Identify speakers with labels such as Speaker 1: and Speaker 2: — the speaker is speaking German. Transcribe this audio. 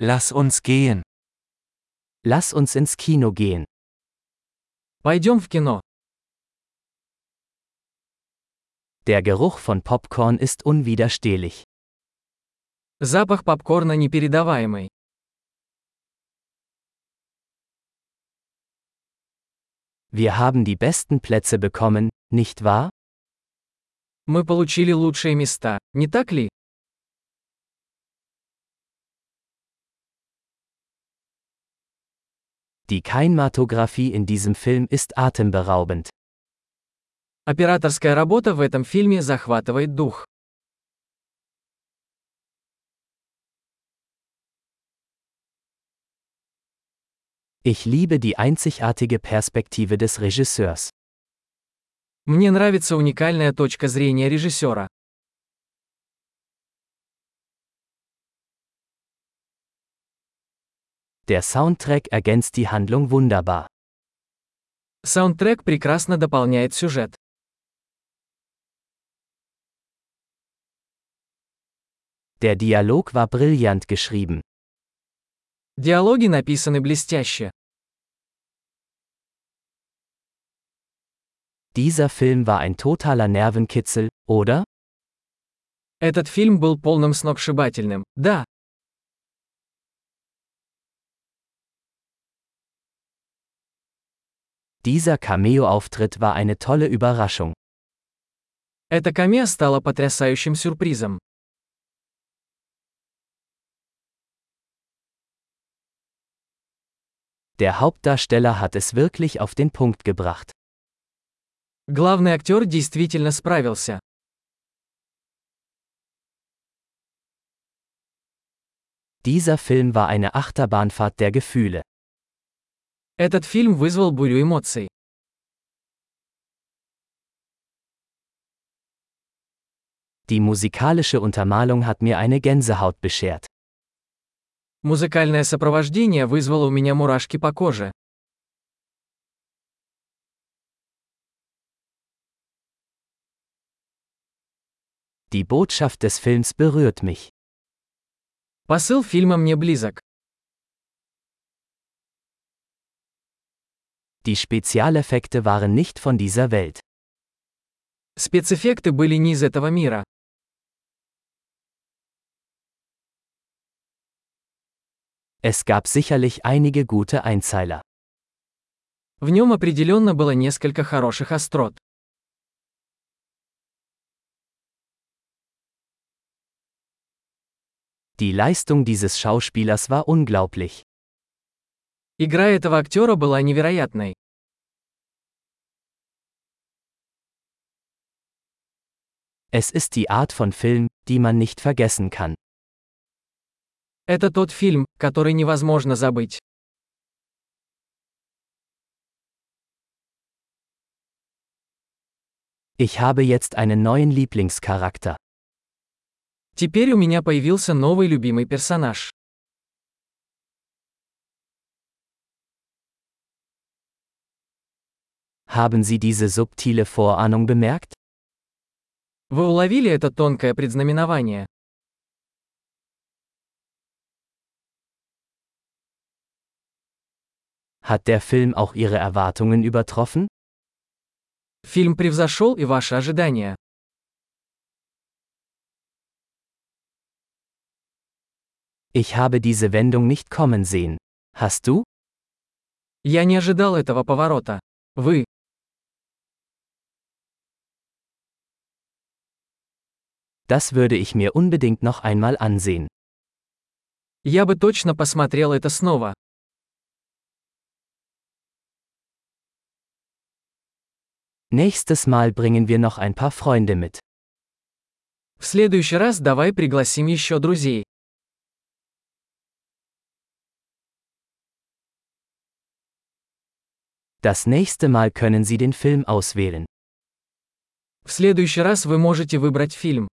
Speaker 1: Lass uns gehen.
Speaker 2: Lass uns ins Kino gehen.
Speaker 3: Пойдем в кино.
Speaker 2: Der Geruch von Popcorn ist unwiderstehlich.
Speaker 3: Запах попкорна непередаваемый.
Speaker 2: Wir haben die besten Plätze bekommen, nicht wahr?
Speaker 3: Мы получили лучшие места, не так ли?
Speaker 2: Die Kinematographie in diesem Film ist atemberaubend.
Speaker 3: Операторская работа в этом фильме захватывает дух.
Speaker 2: Ich liebe die einzigartige Perspektive des Regisseurs.
Speaker 3: Мне нравится уникальная точка зрения режиссера.
Speaker 2: Der Soundtrack ergänzt die Handlung wunderbar.
Speaker 3: Саундтрек прекрасно дополняет сюжет.
Speaker 2: Der Dialog war brillant geschrieben.
Speaker 3: Диалоги написаны блестяще.
Speaker 2: Dieser Film war ein totaler Nervenkitzel, oder?
Speaker 3: Этот фильм был полным сногсшибательным, да.
Speaker 2: Dieser Cameo-Auftritt war eine tolle Überraschung.
Speaker 3: Это камео стало потрясающим сюрпризом.
Speaker 2: Der Hauptdarsteller hat es wirklich auf den Punkt gebracht.
Speaker 3: Главный актер действительно справился.
Speaker 2: Dieser Film war eine Achterbahnfahrt der Gefühle.
Speaker 3: Этот фильм вызвал бурю эмоций.
Speaker 2: Die musikalische Untermalung hat mir eine Gänsehaut beschert.
Speaker 3: Музыкальное сопровождение вызвало у меня мурашки по коже.
Speaker 2: Die Botschaft des Films berührt mich.
Speaker 3: Посыл фильма мне близок.
Speaker 2: Die Spezialeffekte waren nicht von dieser Welt.
Speaker 3: Спецэффекты были не из этого мира.
Speaker 2: Es gab sicherlich einige gute Einzeiler.
Speaker 3: В нем определенно было несколько хороших острот.
Speaker 2: Die Leistung dieses Schauspielers war unglaublich.
Speaker 3: Игра этого актера была невероятной.
Speaker 2: Es ist die Art von Film, die man nicht vergessen kann.
Speaker 3: Это тот фильм, который невозможно забыть.
Speaker 2: Ich habe jetzt einen neuen Lieblingscharakter.
Speaker 3: Теперь у меня появился новый любимый персонаж.
Speaker 2: Haben Sie diese subtile Vorahnung bemerkt?
Speaker 3: Вы уловили это тонкое предзнаменование?
Speaker 2: Hat der Film auch Ihre Erwartungen übertroffen?
Speaker 3: Фильм превзошел и ваши ожидания.
Speaker 2: Ich habe diese Wendung nicht kommen sehen. Hast du?
Speaker 3: Я не ожидал этого поворота. Вы.
Speaker 2: Das würde ich mir unbedingt noch einmal ansehen.
Speaker 3: Я бы точно посмотрел это снова.
Speaker 2: Nächstes Mal bringen wir noch ein paar Freunde mit.
Speaker 3: В следующий раз давай пригласим еще друзей.
Speaker 2: Das nächste Mal können Sie den Film auswählen.
Speaker 3: В следующий раз вы можете выбрать фильм.